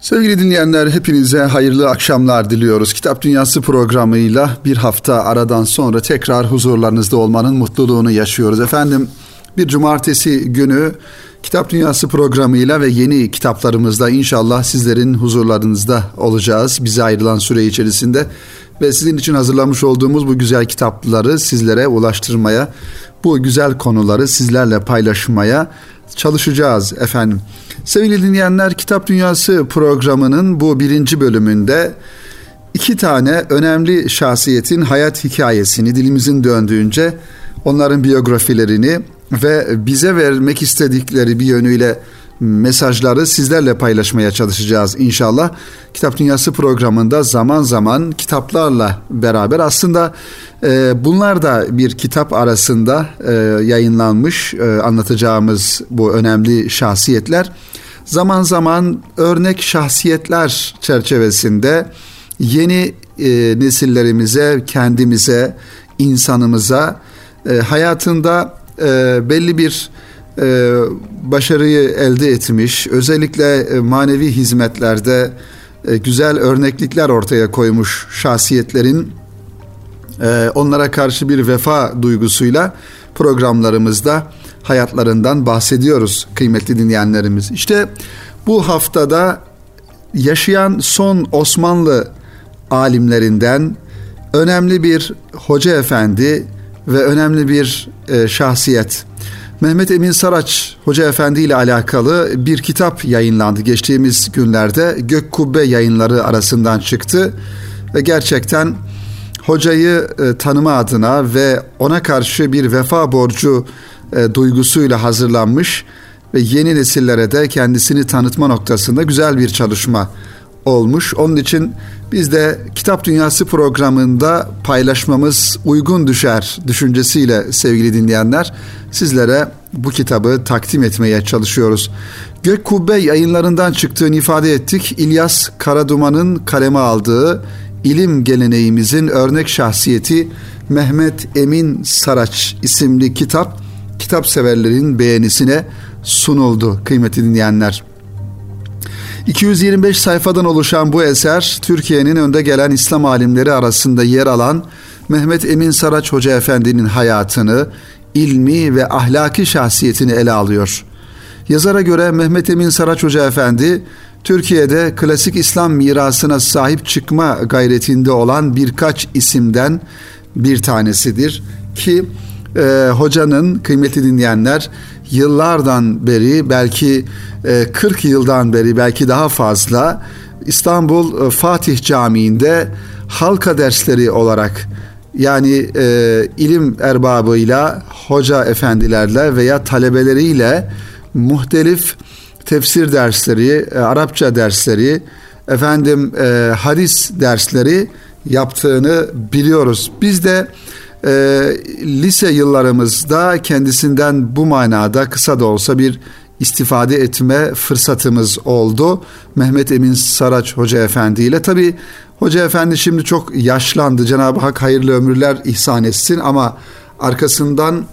Sevgili dinleyenler hepinize hayırlı akşamlar diliyoruz. Kitap Dünyası programıyla bir hafta aradan sonra tekrar huzurlarınızda olmanın mutluluğunu yaşıyoruz. Efendim bir cumartesi günü Kitap Dünyası programıyla ve yeni kitaplarımızda inşallah sizlerin huzurlarınızda olacağız. Bize ayrılan süre içerisinde ve sizin için hazırlamış olduğumuz bu güzel kitapları sizlere ulaştırmaya, bu güzel konuları sizlerle paylaşmaya çalışacağız efendim. Sevgili dinleyenler Kitap Dünyası programının bu birinci bölümünde iki tane önemli şahsiyetin hayat hikayesini dilimizin döndüğünce onların biyografilerini ve bize vermek istedikleri bir yönüyle mesajları sizlerle paylaşmaya çalışacağız inşallah. Kitap Dünyası programında zaman zaman kitaplarla beraber aslında e, bunlar da bir kitap arasında e, yayınlanmış e, anlatacağımız bu önemli şahsiyetler. Zaman zaman örnek şahsiyetler çerçevesinde yeni e, nesillerimize, kendimize, insanımıza e, hayatında e, belli bir başarıyı elde etmiş, özellikle e, manevi hizmetlerde e, güzel örneklikler ortaya koymuş şahsiyetlerin e, onlara karşı bir vefa duygusuyla programlarımızda hayatlarından bahsediyoruz kıymetli dinleyenlerimiz. İşte bu haftada yaşayan son Osmanlı alimlerinden önemli bir hoca efendi ve önemli bir e, şahsiyet. Mehmet Emin Saraç Hoca Efendi ile alakalı bir kitap yayınlandı geçtiğimiz günlerde. Gök Kubbe yayınları arasından çıktı ve gerçekten hocayı e, tanıma adına ve ona karşı bir vefa borcu e, duygusuyla hazırlanmış ve yeni nesillere de kendisini tanıtma noktasında güzel bir çalışma olmuş. Onun için biz de Kitap Dünyası programında paylaşmamız uygun düşer düşüncesiyle sevgili dinleyenler sizlere bu kitabı takdim etmeye çalışıyoruz. Gök Kubbe yayınlarından çıktığını ifade ettik. İlyas Karaduman'ın kaleme aldığı ilim geleneğimizin örnek şahsiyeti Mehmet Emin Saraç isimli kitap kitap severlerin beğenisine sunuldu kıymetli dinleyenler. 225 sayfadan oluşan bu eser Türkiye'nin önde gelen İslam alimleri arasında yer alan Mehmet Emin Saraç Hoca Efendi'nin hayatını, ilmi ve ahlaki şahsiyetini ele alıyor. Yazara göre Mehmet Emin Saraç Hoca Efendi Türkiye'de klasik İslam mirasına sahip çıkma gayretinde olan birkaç isimden bir tanesidir ki e, hocanın kıymetli dinleyenler yıllardan beri belki 40 e, yıldan beri belki daha fazla İstanbul e, Fatih Camii'nde halka dersleri olarak yani e, ilim erbabıyla, hoca efendilerle veya talebeleriyle muhtelif tefsir dersleri, e, Arapça dersleri, efendim e, hadis dersleri yaptığını biliyoruz. Biz de e, lise yıllarımızda kendisinden bu manada kısa da olsa bir istifade etme fırsatımız oldu. Mehmet Emin Saraç Hoca Efendi ile. Tabi Hoca Efendi şimdi çok yaşlandı. Cenab-ı Hak hayırlı ömürler ihsan etsin ama arkasından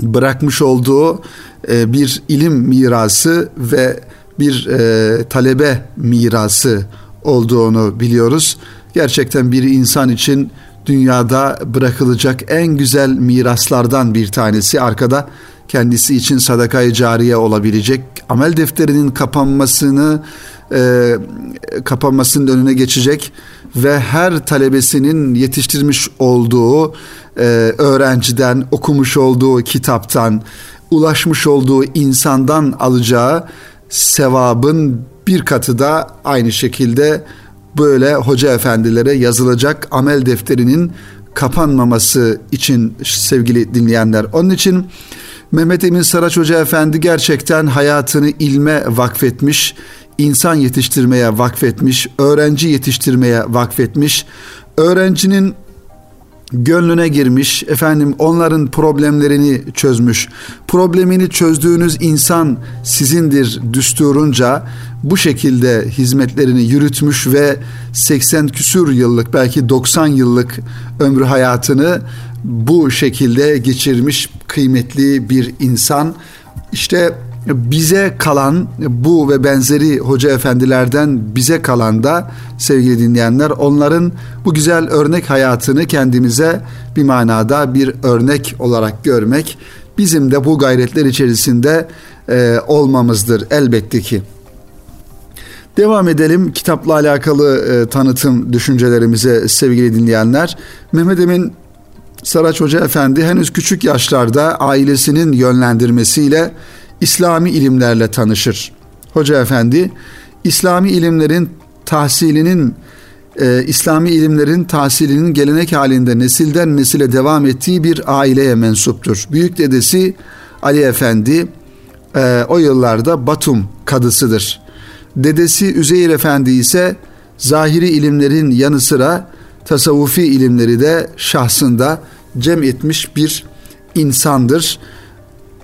bırakmış olduğu e, bir ilim mirası ve bir e, talebe mirası olduğunu biliyoruz. Gerçekten bir insan için dünyada bırakılacak en güzel miraslardan bir tanesi arkada kendisi için sadakayı cariye olabilecek amel defterinin kapanmasını e, kapanmasının önüne geçecek ve her talebesinin yetiştirmiş olduğu e, öğrenciden okumuş olduğu kitaptan ulaşmış olduğu insandan alacağı sevabın bir katı da aynı şekilde böyle hoca efendilere yazılacak amel defterinin kapanmaması için sevgili dinleyenler. Onun için Mehmet Emin Saraç Hoca Efendi gerçekten hayatını ilme vakfetmiş, insan yetiştirmeye vakfetmiş, öğrenci yetiştirmeye vakfetmiş. Öğrencinin gönlüne girmiş, efendim onların problemlerini çözmüş. Problemini çözdüğünüz insan sizindir düsturunca bu şekilde hizmetlerini yürütmüş ve 80 küsür yıllık belki 90 yıllık ömrü hayatını bu şekilde geçirmiş kıymetli bir insan. İşte bize kalan bu ve benzeri hoca efendilerden bize kalan da sevgili dinleyenler onların bu güzel örnek hayatını kendimize bir manada bir örnek olarak görmek bizim de bu gayretler içerisinde e, olmamızdır elbette ki. Devam edelim kitapla alakalı e, tanıtım düşüncelerimize sevgili dinleyenler. Mehmet Emin Saraç Hoca Efendi henüz küçük yaşlarda ailesinin yönlendirmesiyle İslami ilimlerle tanışır. Hoca Efendi İslami ilimlerin tahsilinin e, İslami ilimlerin tahsilinin gelenek halinde nesilden nesile devam ettiği bir aileye mensuptur. Büyük dedesi Ali Efendi e, o yıllarda Batum kadısıdır. Dedesi Üzeyir Efendi ise zahiri ilimlerin yanı sıra tasavvufi ilimleri de şahsında cem etmiş bir insandır.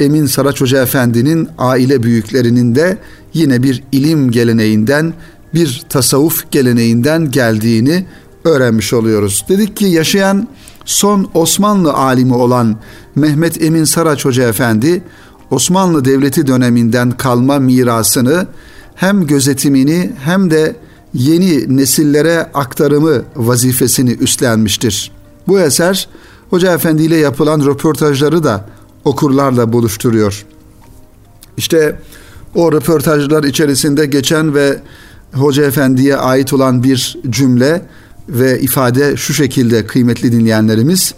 Emin Saraç Hoca Efendi'nin aile büyüklerinin de yine bir ilim geleneğinden, bir tasavvuf geleneğinden geldiğini öğrenmiş oluyoruz. Dedik ki yaşayan son Osmanlı alimi olan Mehmet Emin Saraç Hoca Efendi Osmanlı Devleti döneminden kalma mirasını hem gözetimini hem de yeni nesillere aktarımı vazifesini üstlenmiştir. Bu eser Hoca Efendi ile yapılan röportajları da okurlarla buluşturuyor. İşte o röportajlar içerisinde geçen ve Hoca Efendi'ye ait olan bir cümle ve ifade şu şekilde kıymetli dinleyenlerimiz.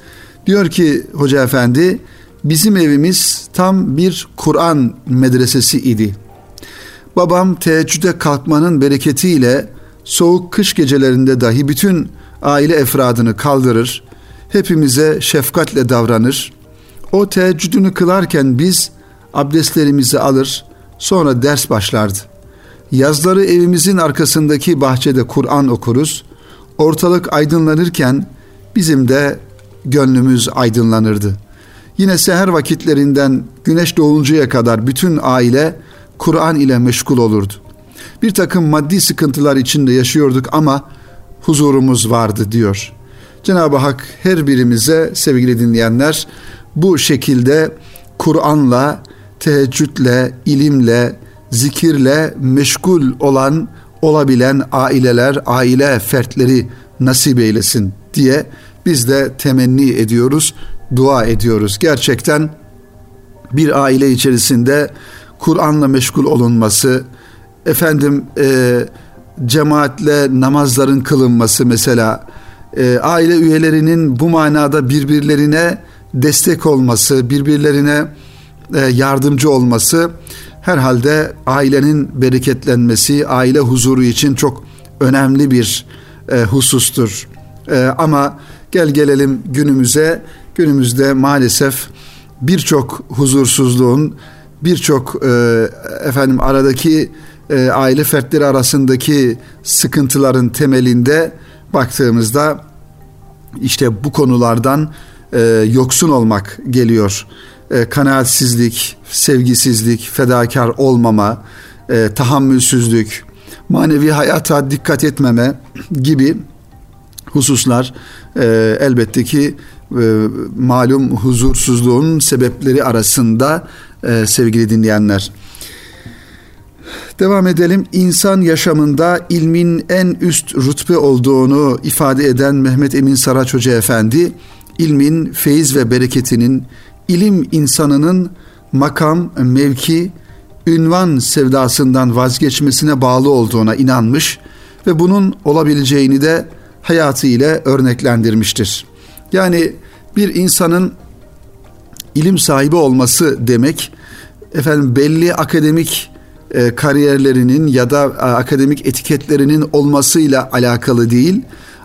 Diyor ki Hoca Efendi bizim evimiz tam bir Kur'an medresesi idi. Babam teheccüde kalkmanın bereketiyle soğuk kış gecelerinde dahi bütün aile efradını kaldırır, hepimize şefkatle davranır. O teheccüdünü kılarken biz abdestlerimizi alır, sonra ders başlardı. Yazları evimizin arkasındaki bahçede Kur'an okuruz. Ortalık aydınlanırken bizim de gönlümüz aydınlanırdı. Yine seher vakitlerinden güneş doğuncaya kadar bütün aile Kur'an ile meşgul olurdu. Bir takım maddi sıkıntılar içinde yaşıyorduk ama huzurumuz vardı diyor. Cenab-ı Hak her birimize sevgili dinleyenler bu şekilde Kur'an'la, teheccüdle, ilimle, zikirle meşgul olan, olabilen aileler, aile fertleri nasip eylesin diye biz de temenni ediyoruz, dua ediyoruz. Gerçekten bir aile içerisinde Kur'an'la meşgul olunması, efendim e, cemaatle namazların kılınması mesela, e, aile üyelerinin bu manada birbirlerine destek olması, birbirlerine e, yardımcı olması herhalde ailenin bereketlenmesi, aile huzuru için çok önemli bir e, husustur. E, ama gel gelelim günümüze, günümüzde maalesef birçok huzursuzluğun, birçok efendim aradaki aile fertleri arasındaki sıkıntıların temelinde baktığımızda işte bu konulardan e, yoksun olmak geliyor. E, kanaatsizlik, sevgisizlik, fedakar olmama, e, tahammülsüzlük, manevi hayata dikkat etmeme gibi hususlar e, elbette ki e, malum huzursuzluğun sebepleri arasında e, sevgili dinleyenler. Devam edelim. İnsan yaşamında ilmin en üst rütbe olduğunu ifade eden Mehmet Emin Saraç Hoca Efendi, ilmin feyiz ve bereketinin ilim insanının makam, mevki, ünvan sevdasından vazgeçmesine bağlı olduğuna inanmış ve bunun olabileceğini de hayatı ile örneklendirmiştir. Yani bir insanın ilim sahibi olması demek efendim belli akademik e, kariyerlerinin ya da akademik etiketlerinin olmasıyla alakalı değil.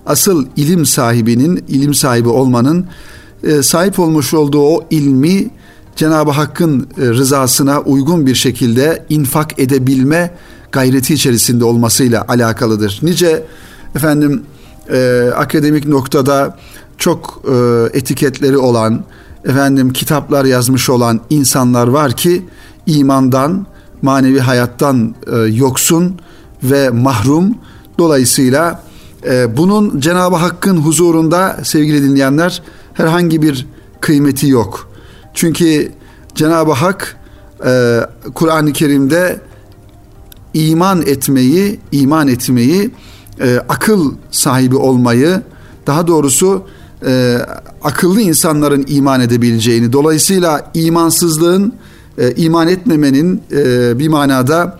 Asıl ilim sahibinin, ilim sahibi olmanın e, sahip olmuş olduğu o ilmi Cenab-ı Hakk'ın e, rızasına uygun bir şekilde infak edebilme gayreti içerisinde olmasıyla alakalıdır. Nice efendim e, akademik noktada çok e, etiketleri olan, efendim kitaplar yazmış olan insanlar var ki imandan, manevi hayattan e, yoksun ve mahrum. Dolayısıyla e, bunun Cenab-ı Hakk'ın huzurunda sevgili dinleyenler herhangi bir kıymeti yok. Çünkü Cenab-ı Hak e, Kur'an-ı Kerim'de iman etmeyi, iman etmeyi, e, akıl sahibi olmayı, daha doğrusu e, akıllı insanların iman edebileceğini, dolayısıyla imansızlığın, iman etmemenin bir manada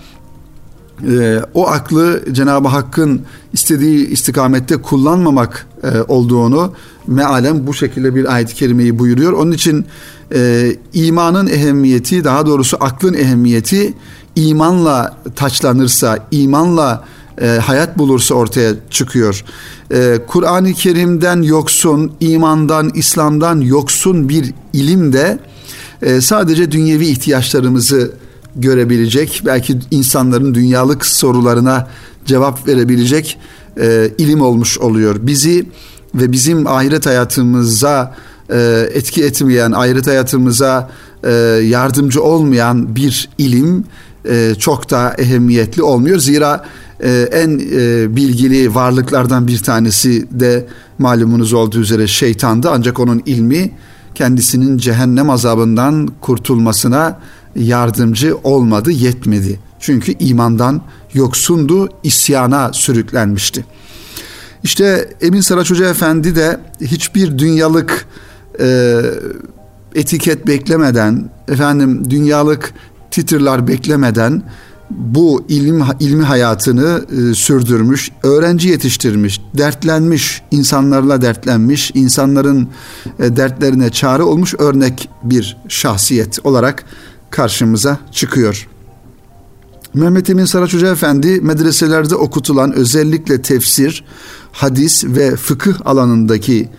e, o aklı Cenab-ı Hakk'ın istediği istikamette kullanmamak e, olduğunu mealen bu şekilde bir ayet-i kerimeyi buyuruyor. Onun için e, imanın ehemmiyeti, daha doğrusu aklın ehemmiyeti imanla taçlanırsa, imanla e, hayat bulursa ortaya çıkıyor. E, Kur'an-ı Kerim'den yoksun, imandan, İslam'dan yoksun bir ilim de e, sadece dünyevi ihtiyaçlarımızı görebilecek, belki insanların dünyalık sorularına cevap verebilecek e, ilim olmuş oluyor. Bizi ve bizim ahiret hayatımıza e, etki etmeyen, ahiret hayatımıza e, yardımcı olmayan bir ilim e, çok da ehemmiyetli olmuyor. Zira e, en e, bilgili varlıklardan bir tanesi de malumunuz olduğu üzere şeytandı. Ancak onun ilmi kendisinin cehennem azabından kurtulmasına yardımcı olmadı, yetmedi. Çünkü imandan yoksundu, isyana sürüklenmişti. İşte Emin Saraç Hoca Efendi de hiçbir dünyalık e, etiket beklemeden, efendim dünyalık titirler beklemeden bu ilim ilmi hayatını e, sürdürmüş, öğrenci yetiştirmiş, dertlenmiş, insanlarla dertlenmiş, insanların e, dertlerine çare olmuş örnek bir şahsiyet olarak karşımıza çıkıyor. Mehmet Emin Saraç Hoca Efendi medreselerde okutulan özellikle tefsir, hadis ve fıkıh alanındaki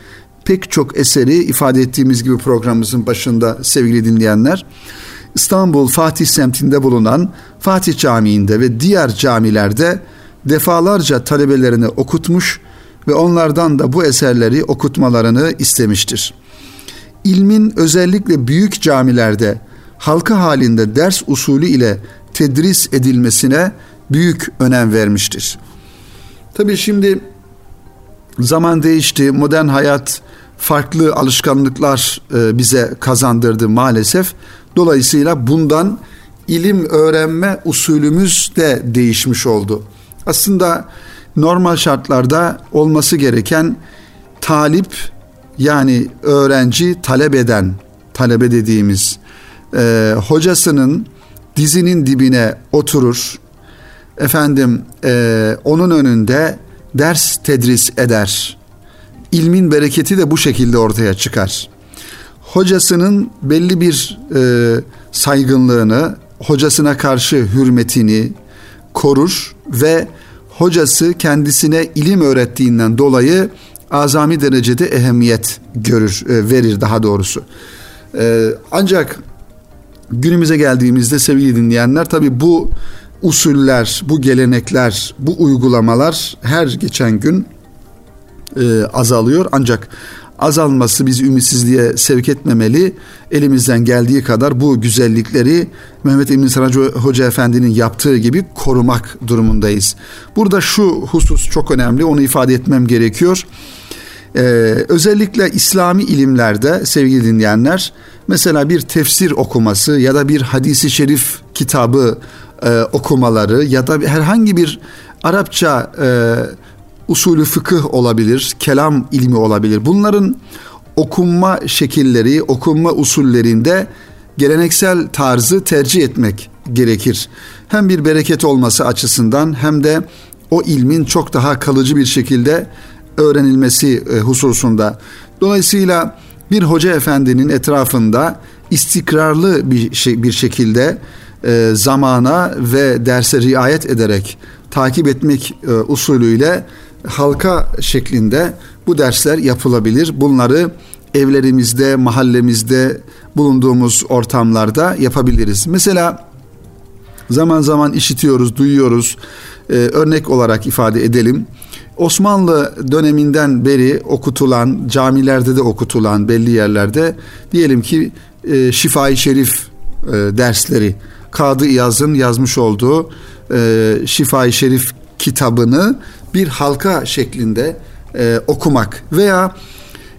pek çok eseri ifade ettiğimiz gibi programımızın başında sevgili dinleyenler İstanbul Fatih semtinde bulunan Fatih Camii'nde ve diğer camilerde defalarca talebelerini okutmuş ve onlardan da bu eserleri okutmalarını istemiştir. İlmin özellikle büyük camilerde halka halinde ders usulü ile tedris edilmesine büyük önem vermiştir. Tabi şimdi zaman değişti, modern hayat farklı alışkanlıklar e, bize kazandırdı maalesef. Dolayısıyla bundan ilim öğrenme usulümüz de değişmiş oldu. Aslında normal şartlarda olması gereken talip yani öğrenci talep eden talebe dediğimiz e, hocasının dizinin dibine oturur. Efendim e, onun önünde ders tedris eder. İlmin bereketi de bu şekilde ortaya çıkar. Hocasının belli bir e, saygınlığını, hocasına karşı hürmetini korur ve hocası kendisine ilim öğrettiğinden dolayı azami derecede ehemmiyet görür, e, verir daha doğrusu. E, ancak günümüze geldiğimizde sevgili dinleyenler tabi bu usuller, bu gelenekler, bu uygulamalar her geçen gün e, azalıyor. Ancak azalması bizi ümitsizliğe sevk etmemeli. Elimizden geldiği kadar bu güzellikleri Mehmet Emin Saracı Hoca Efendi'nin yaptığı gibi korumak durumundayız. Burada şu husus çok önemli onu ifade etmem gerekiyor. Ee, özellikle İslami ilimlerde sevgili dinleyenler mesela bir tefsir okuması ya da bir hadisi şerif kitabı e, okumaları ya da herhangi bir Arapça e, usulü fıkıh olabilir, kelam ilmi olabilir. Bunların okunma şekilleri, okunma usullerinde geleneksel tarzı tercih etmek gerekir. Hem bir bereket olması açısından hem de o ilmin çok daha kalıcı bir şekilde öğrenilmesi e, hususunda. Dolayısıyla bir hoca efendinin etrafında istikrarlı bir şey, bir şekilde e, zamana ve derse riayet ederek takip etmek e, usulüyle halka şeklinde bu dersler yapılabilir. Bunları evlerimizde, mahallemizde, bulunduğumuz ortamlarda yapabiliriz. Mesela zaman zaman işitiyoruz, duyuyoruz. Ee, örnek olarak ifade edelim. Osmanlı döneminden beri okutulan, camilerde de okutulan belli yerlerde diyelim ki e, Şifai Şerif e, dersleri, Kadı İyaz'ın yazmış olduğu e, Şifai Şerif kitabını bir halka şeklinde e, okumak veya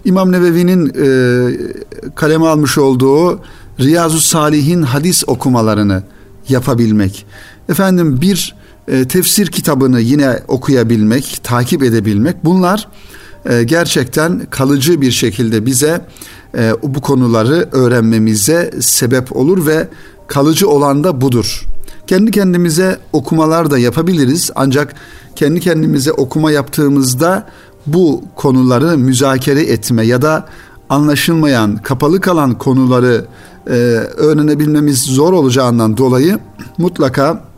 İmam Nevevi'nin e, kaleme almış olduğu Riyazu Salihin hadis okumalarını yapabilmek. Efendim bir e, tefsir kitabını yine okuyabilmek, takip edebilmek. Bunlar e, gerçekten kalıcı bir şekilde bize e, bu konuları öğrenmemize sebep olur ve kalıcı olan da budur. Kendi kendimize okumalar da yapabiliriz ancak kendi kendimize okuma yaptığımızda bu konuları müzakere etme ya da anlaşılmayan, kapalı kalan konuları e, öğrenebilmemiz zor olacağından dolayı mutlaka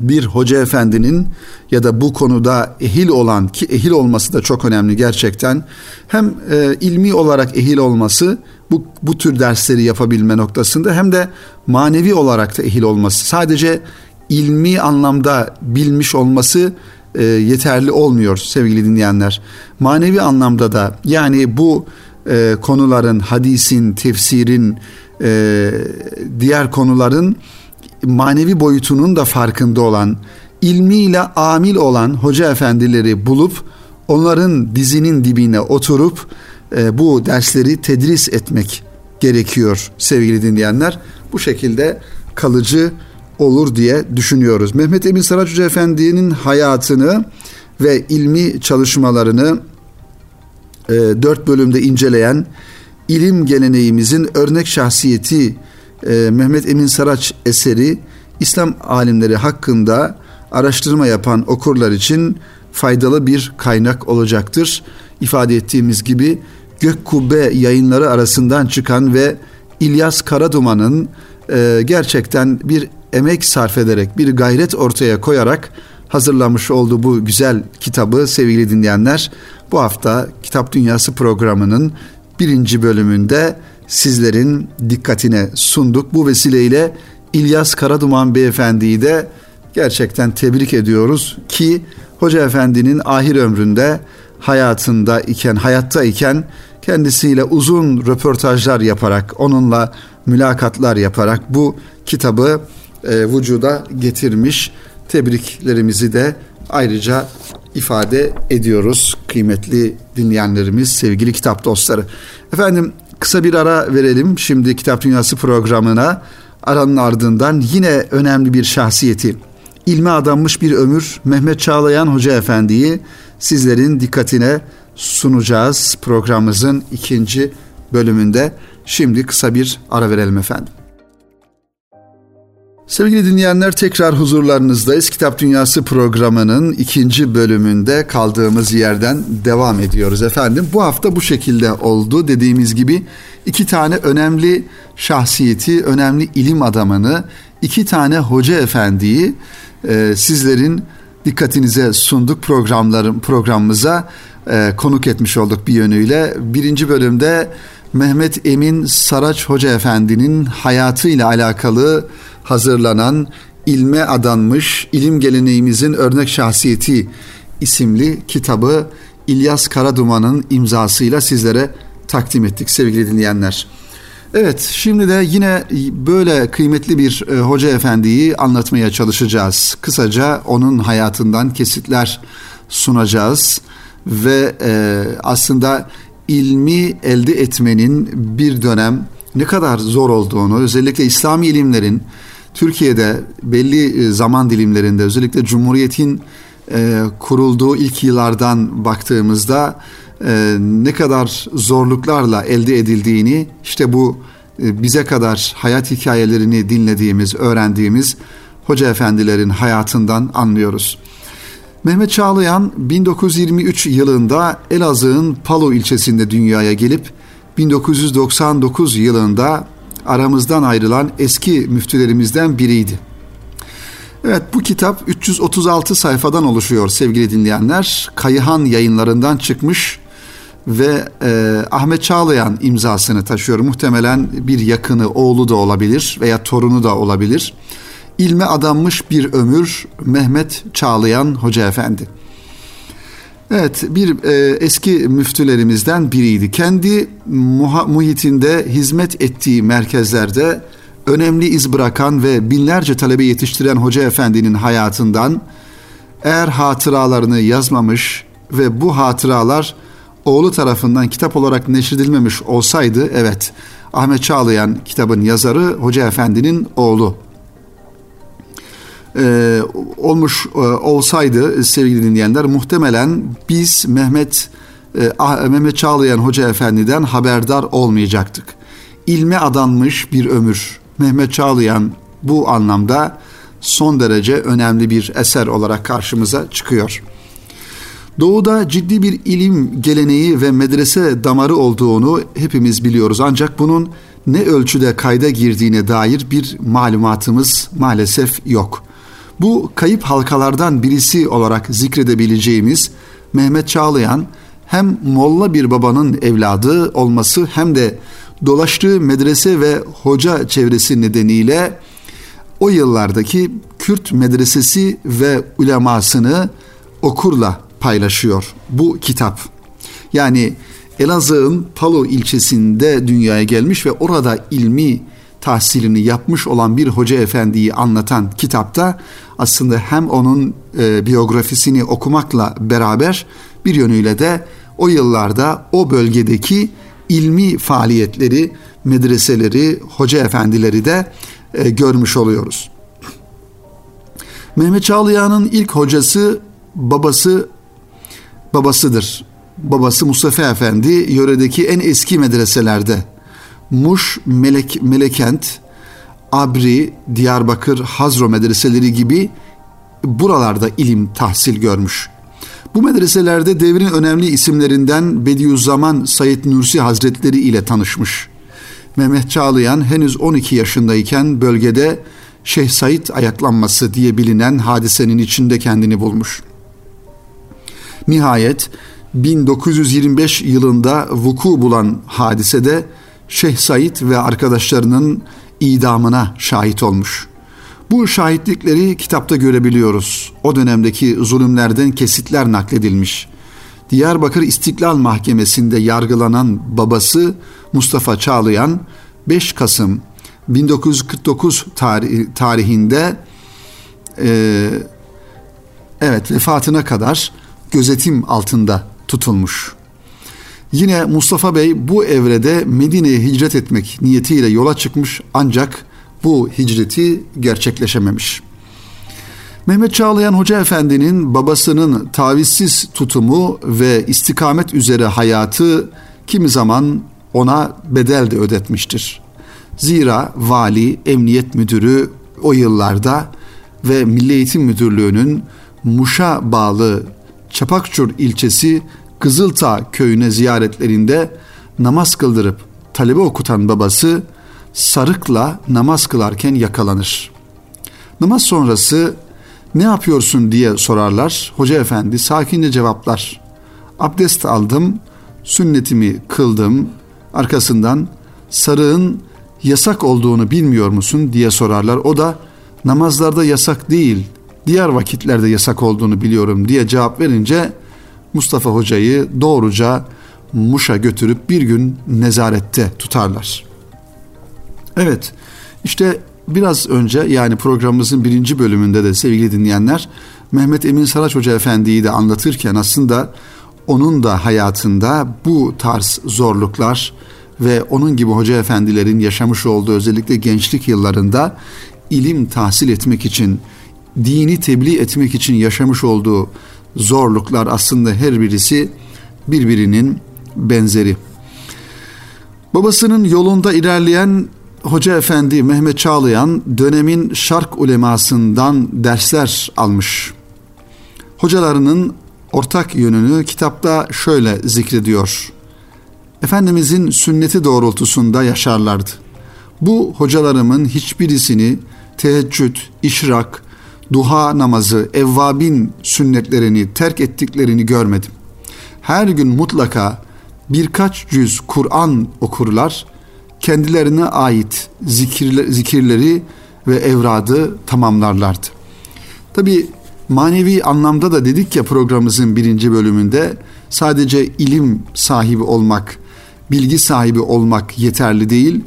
bir hoca efendinin ya da bu konuda ehil olan ki ehil olması da çok önemli gerçekten. Hem e, ilmi olarak ehil olması bu bu tür dersleri yapabilme noktasında hem de manevi olarak da ehil olması. Sadece ilmi anlamda bilmiş olması e, yeterli olmuyor sevgili dinleyenler. Manevi anlamda da yani bu e, konuların hadisin tefsirin e, diğer konuların manevi boyutunun da farkında olan, ilmiyle amil olan hoca efendileri bulup onların dizinin dibine oturup e, bu dersleri tedris etmek gerekiyor sevgili dinleyenler. Bu şekilde kalıcı olur diye düşünüyoruz. Mehmet Emin Saraç Hoca Efendi'nin hayatını ve ilmi çalışmalarını e, dört bölümde inceleyen ilim geleneğimizin örnek şahsiyeti e, Mehmet Emin Saraç eseri İslam alimleri hakkında araştırma yapan okurlar için faydalı bir kaynak olacaktır. İfade ettiğimiz gibi Gök Kubbe yayınları arasından çıkan ve İlyas Karaduman'ın e, gerçekten bir emek sarf ederek, bir gayret ortaya koyarak hazırlamış olduğu bu güzel kitabı sevgili dinleyenler bu hafta Kitap Dünyası programının birinci bölümünde sizlerin dikkatine sunduk. Bu vesileyle İlyas Karaduman Beyefendi'yi de gerçekten tebrik ediyoruz ki Hoca Efendi'nin ahir ömründe hayatında iken, hayatta iken kendisiyle uzun röportajlar yaparak, onunla mülakatlar yaparak bu kitabı e, vücuda getirmiş. Tebriklerimizi de ayrıca ifade ediyoruz kıymetli dinleyenlerimiz, sevgili kitap dostları. Efendim Kısa bir ara verelim şimdi Kitap Dünyası programına. Aranın ardından yine önemli bir şahsiyeti, ilme adanmış bir ömür Mehmet Çağlayan Hoca Efendi'yi sizlerin dikkatine sunacağız programımızın ikinci bölümünde. Şimdi kısa bir ara verelim efendim. Sevgili dinleyenler tekrar huzurlarınızdayız. Kitap Dünyası programının ikinci bölümünde kaldığımız yerden devam ediyoruz efendim. Bu hafta bu şekilde oldu. Dediğimiz gibi iki tane önemli şahsiyeti, önemli ilim adamını, iki tane hoca efendiyi e, sizlerin dikkatinize sunduk programların programımıza e, konuk etmiş olduk bir yönüyle. Birinci bölümde Mehmet Emin Saraç Hoca Efendi'nin hayatıyla alakalı hazırlanan ilme adanmış ilim geleneğimizin örnek şahsiyeti isimli kitabı İlyas Karaduman'ın imzasıyla sizlere takdim ettik sevgili dinleyenler. Evet şimdi de yine böyle kıymetli bir e, hoca efendiyi anlatmaya çalışacağız. Kısaca onun hayatından kesitler sunacağız ve e, aslında ilmi elde etmenin bir dönem ne kadar zor olduğunu özellikle İslami ilimlerin Türkiye'de belli e, zaman dilimlerinde özellikle Cumhuriyet'in e, kurulduğu ilk yıllardan baktığımızda e, ne kadar zorluklarla elde edildiğini işte bu bize kadar hayat hikayelerini dinlediğimiz, öğrendiğimiz hoca efendilerin hayatından anlıyoruz. Mehmet Çağlayan 1923 yılında Elazığ'ın Palo ilçesinde dünyaya gelip 1999 yılında aramızdan ayrılan eski müftülerimizden biriydi. Evet bu kitap 336 sayfadan oluşuyor sevgili dinleyenler. Kayıhan yayınlarından çıkmış ve e, Ahmet Çağlayan imzasını taşıyor. Muhtemelen bir yakını, oğlu da olabilir veya torunu da olabilir. İlme adanmış bir ömür Mehmet Çağlayan Hoca Efendi. Evet bir e, eski müftülerimizden biriydi. Kendi muha, muhitinde hizmet ettiği merkezlerde önemli iz bırakan ve binlerce talebe yetiştiren Hoca Efendi'nin hayatından eğer hatıralarını yazmamış ve bu hatıralar oğlu tarafından kitap olarak neşredilmemiş olsaydı evet Ahmet Çağlayan kitabın yazarı Hoca Efendi'nin oğlu. Ee, olmuş e, olsaydı sevgili dinleyenler muhtemelen biz Mehmet e, ah, Mehmet Çağlayan Hoca Efendi'den haberdar olmayacaktık. İlme adanmış bir ömür. Mehmet Çağlayan bu anlamda son derece önemli bir eser olarak karşımıza çıkıyor. Doğuda ciddi bir ilim geleneği ve medrese damarı olduğunu hepimiz biliyoruz. Ancak bunun ne ölçüde kayda girdiğine dair bir malumatımız maalesef yok. Bu kayıp halkalardan birisi olarak zikredebileceğimiz Mehmet Çağlayan hem molla bir babanın evladı olması hem de dolaştığı medrese ve hoca çevresi nedeniyle o yıllardaki Kürt medresesi ve ulemasını okurla paylaşıyor bu kitap. Yani Elazığ'ın Palo ilçesinde dünyaya gelmiş ve orada ilmi tahsilini yapmış olan bir hoca efendiyi anlatan kitapta aslında hem onun e, biyografisini okumakla beraber bir yönüyle de o yıllarda o bölgedeki ilmi faaliyetleri, medreseleri, hoca efendileri de e, görmüş oluyoruz. Mehmet Çağlayan'ın ilk hocası babası babasıdır. Babası Mustafa Efendi yöredeki en eski medreselerde Muş, Melek, Melekent, Abri, Diyarbakır, Hazro medreseleri gibi buralarda ilim tahsil görmüş. Bu medreselerde devrin önemli isimlerinden Bediüzzaman Said Nursi Hazretleri ile tanışmış. Mehmet Çağlayan henüz 12 yaşındayken bölgede Şeyh Said ayaklanması diye bilinen hadisenin içinde kendini bulmuş. Nihayet 1925 yılında vuku bulan hadisede Şeyh Said ve arkadaşlarının idamına şahit olmuş. Bu şahitlikleri kitapta görebiliyoruz. O dönemdeki zulümlerden kesitler nakledilmiş. Diyarbakır İstiklal Mahkemesi'nde yargılanan babası Mustafa Çağlayan 5 Kasım 1949 tarih, tarihinde e, evet vefatına kadar gözetim altında tutulmuş. Yine Mustafa Bey bu evrede Medine'ye hicret etmek niyetiyle yola çıkmış ancak bu hicreti gerçekleşememiş. Mehmet Çağlayan Hoca Efendi'nin babasının tavizsiz tutumu ve istikamet üzere hayatı kimi zaman ona bedel de ödetmiştir. Zira vali, emniyet müdürü o yıllarda ve Milli Eğitim Müdürlüğü'nün Muş'a bağlı Çapakçur ilçesi Kızılta köyüne ziyaretlerinde namaz kıldırıp talebe okutan babası sarıkla namaz kılarken yakalanır. Namaz sonrası ne yapıyorsun diye sorarlar. Hoca efendi sakince cevaplar. Abdest aldım, sünnetimi kıldım. Arkasından sarığın yasak olduğunu bilmiyor musun diye sorarlar. O da namazlarda yasak değil, diğer vakitlerde yasak olduğunu biliyorum diye cevap verince Mustafa Hoca'yı doğruca Muş'a götürüp bir gün nezarette tutarlar. Evet işte biraz önce yani programımızın birinci bölümünde de sevgili dinleyenler Mehmet Emin Saraç Hoca Efendi'yi de anlatırken aslında onun da hayatında bu tarz zorluklar ve onun gibi hoca efendilerin yaşamış olduğu özellikle gençlik yıllarında ilim tahsil etmek için, dini tebliğ etmek için yaşamış olduğu zorluklar aslında her birisi birbirinin benzeri. Babasının yolunda ilerleyen Hoca Efendi Mehmet Çağlayan dönemin şark ulemasından dersler almış. Hocalarının ortak yönünü kitapta şöyle zikrediyor. Efendimizin sünneti doğrultusunda yaşarlardı. Bu hocalarımın hiçbirisini teheccüd, işrak, duha namazı, evvabin sünnetlerini terk ettiklerini görmedim. Her gün mutlaka birkaç cüz Kur'an okurlar, kendilerine ait zikirle, zikirleri ve evradı tamamlarlardı. Tabi manevi anlamda da dedik ya programımızın birinci bölümünde sadece ilim sahibi olmak, bilgi sahibi olmak yeterli değil.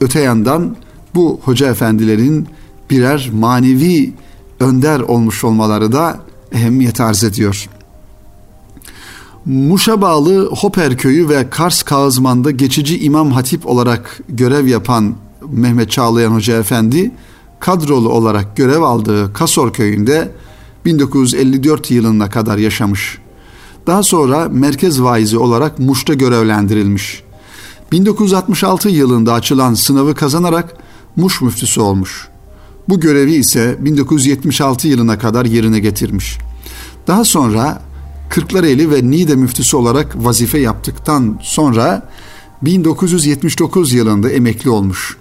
Öte yandan bu hoca efendilerin birer manevi önder olmuş olmaları da ehemmiyet arz ediyor. Muş'a bağlı Hoper köyü ve Kars Kağızman'da geçici imam hatip olarak görev yapan Mehmet Çağlayan Hoca Efendi kadrolu olarak görev aldığı Kasor köyünde 1954 yılına kadar yaşamış. Daha sonra merkez vaizi olarak Muş'ta görevlendirilmiş. 1966 yılında açılan sınavı kazanarak Muş müftüsü olmuş. Bu görevi ise 1976 yılına kadar yerine getirmiş. Daha sonra Kırklareli ve Niğde müftüsü olarak vazife yaptıktan sonra 1979 yılında emekli olmuş.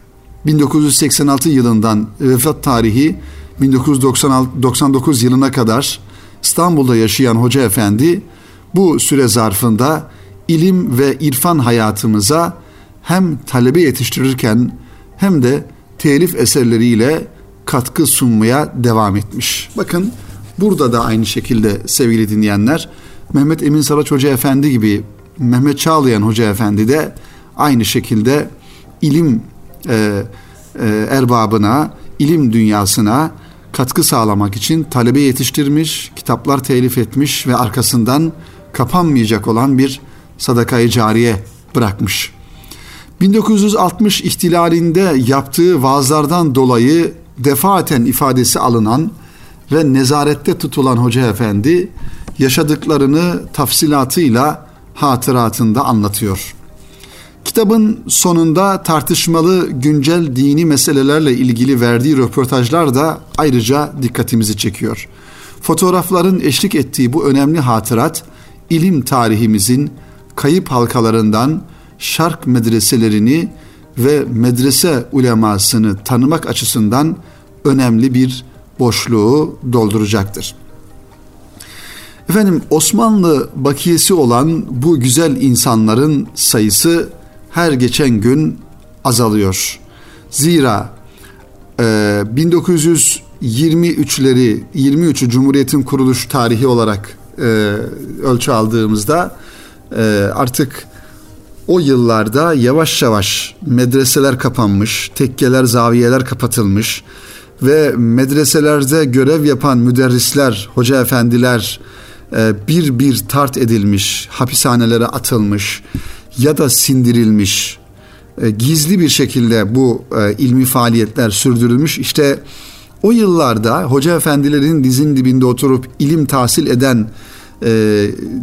1986 yılından vefat tarihi 1999 yılına kadar İstanbul'da yaşayan Hoca Efendi bu süre zarfında ilim ve irfan hayatımıza hem talebe yetiştirirken hem de telif eserleriyle katkı sunmaya devam etmiş. Bakın burada da aynı şekilde sevgili dinleyenler Mehmet Emin Saraç Hoca Efendi gibi Mehmet Çağlayan Hoca Efendi de aynı şekilde ilim e, e, erbabına, ilim dünyasına katkı sağlamak için talebe yetiştirmiş, kitaplar telif etmiş ve arkasından kapanmayacak olan bir sadakayı cariye bırakmış. 1960 ihtilalinde yaptığı vaazlardan dolayı defaten ifadesi alınan ve nezarette tutulan Hoca Efendi yaşadıklarını tafsilatıyla hatıratında anlatıyor. Kitabın sonunda tartışmalı güncel dini meselelerle ilgili verdiği röportajlar da ayrıca dikkatimizi çekiyor. Fotoğrafların eşlik ettiği bu önemli hatırat ilim tarihimizin kayıp halkalarından şark medreselerini ve medrese ulemasını tanımak açısından önemli bir boşluğu dolduracaktır. Efendim Osmanlı bakiyesi olan bu güzel insanların sayısı her geçen gün azalıyor. Zira e, 1923'leri 23'ü Cumhuriyet'in kuruluş tarihi olarak e, ölçü aldığımızda e, artık o yıllarda yavaş yavaş medreseler kapanmış, tekkeler, zaviyeler kapatılmış ve medreselerde görev yapan müderrisler, hoca efendiler e, bir bir tart edilmiş, hapishanelere atılmış ya da sindirilmiş, e, gizli bir şekilde bu e, ilmi faaliyetler sürdürülmüş. İşte o yıllarda hoca efendilerin dizin dibinde oturup ilim tahsil eden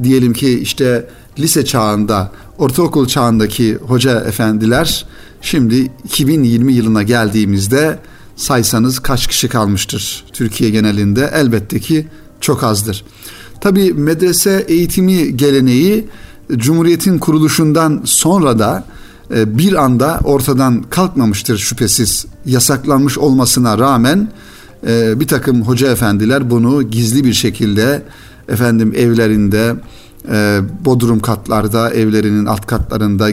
diyelim ki işte lise çağında, ortaokul çağındaki hoca efendiler şimdi 2020 yılına geldiğimizde saysanız kaç kişi kalmıştır Türkiye genelinde? Elbette ki çok azdır. Tabi medrese eğitimi geleneği Cumhuriyet'in kuruluşundan sonra da e, bir anda ortadan kalkmamıştır şüphesiz. Yasaklanmış olmasına rağmen e, bir takım hoca efendiler bunu gizli bir şekilde efendim evlerinde e, bodrum katlarda, evlerinin alt katlarında,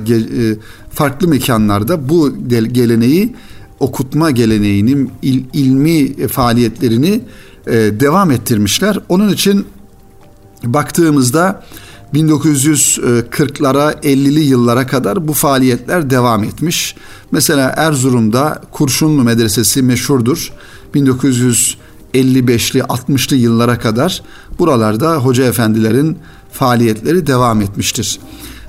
farklı mekanlarda bu geleneği okutma geleneğinin il, ilmi faaliyetlerini devam ettirmişler. Onun için baktığımızda 1940'lara 50'li yıllara kadar bu faaliyetler devam etmiş. Mesela Erzurum'da Kurşunlu Medresesi meşhurdur. 1955'li 60'lı yıllara kadar buralarda hoca efendilerin faaliyetleri devam etmiştir.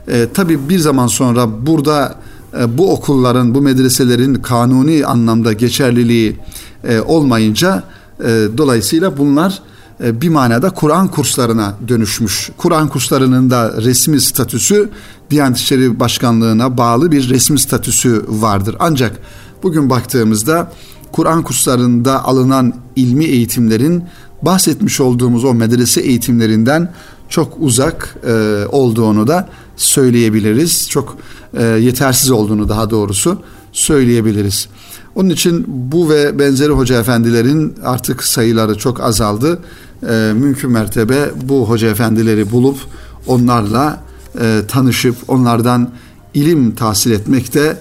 E, tabii bir zaman sonra burada e, bu okulların, bu medreselerin kanuni anlamda geçerliliği e, olmayınca e, dolayısıyla bunlar e, bir manada Kur'an kurslarına dönüşmüş. Kur'an kurslarının da resmi statüsü Diyanet İşleri Başkanlığı'na bağlı bir resmi statüsü vardır. Ancak bugün baktığımızda Kur'an kurslarında alınan ilmi eğitimlerin bahsetmiş olduğumuz o medrese eğitimlerinden çok uzak e, olduğunu da söyleyebiliriz. Çok e, yetersiz olduğunu daha doğrusu söyleyebiliriz. Onun için bu ve benzeri hoca efendilerin artık sayıları çok azaldı. E, mümkün mertebe bu hoca efendileri bulup onlarla e, tanışıp onlardan ilim tahsil etmek de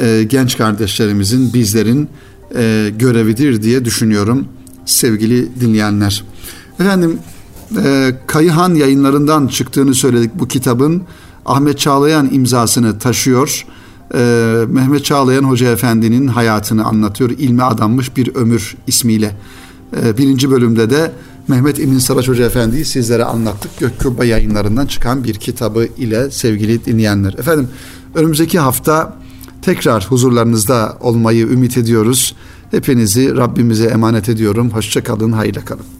e, genç kardeşlerimizin, bizlerin e, görevidir diye düşünüyorum sevgili dinleyenler. Efendim e, Kayıhan yayınlarından çıktığını söyledik bu kitabın. Ahmet Çağlayan imzasını taşıyor e, Mehmet Çağlayan Hoca Efendi'nin hayatını anlatıyor. İlme adanmış bir ömür ismiyle. E, birinci bölümde de Mehmet Emin Saraç Hoca Efendi'yi sizlere anlattık. Gökkubbe yayınlarından çıkan bir kitabı ile sevgili dinleyenler. Efendim önümüzdeki hafta tekrar huzurlarınızda olmayı ümit ediyoruz. Hepinizi Rabbimize emanet ediyorum. Hoşçakalın, hayırla kalın.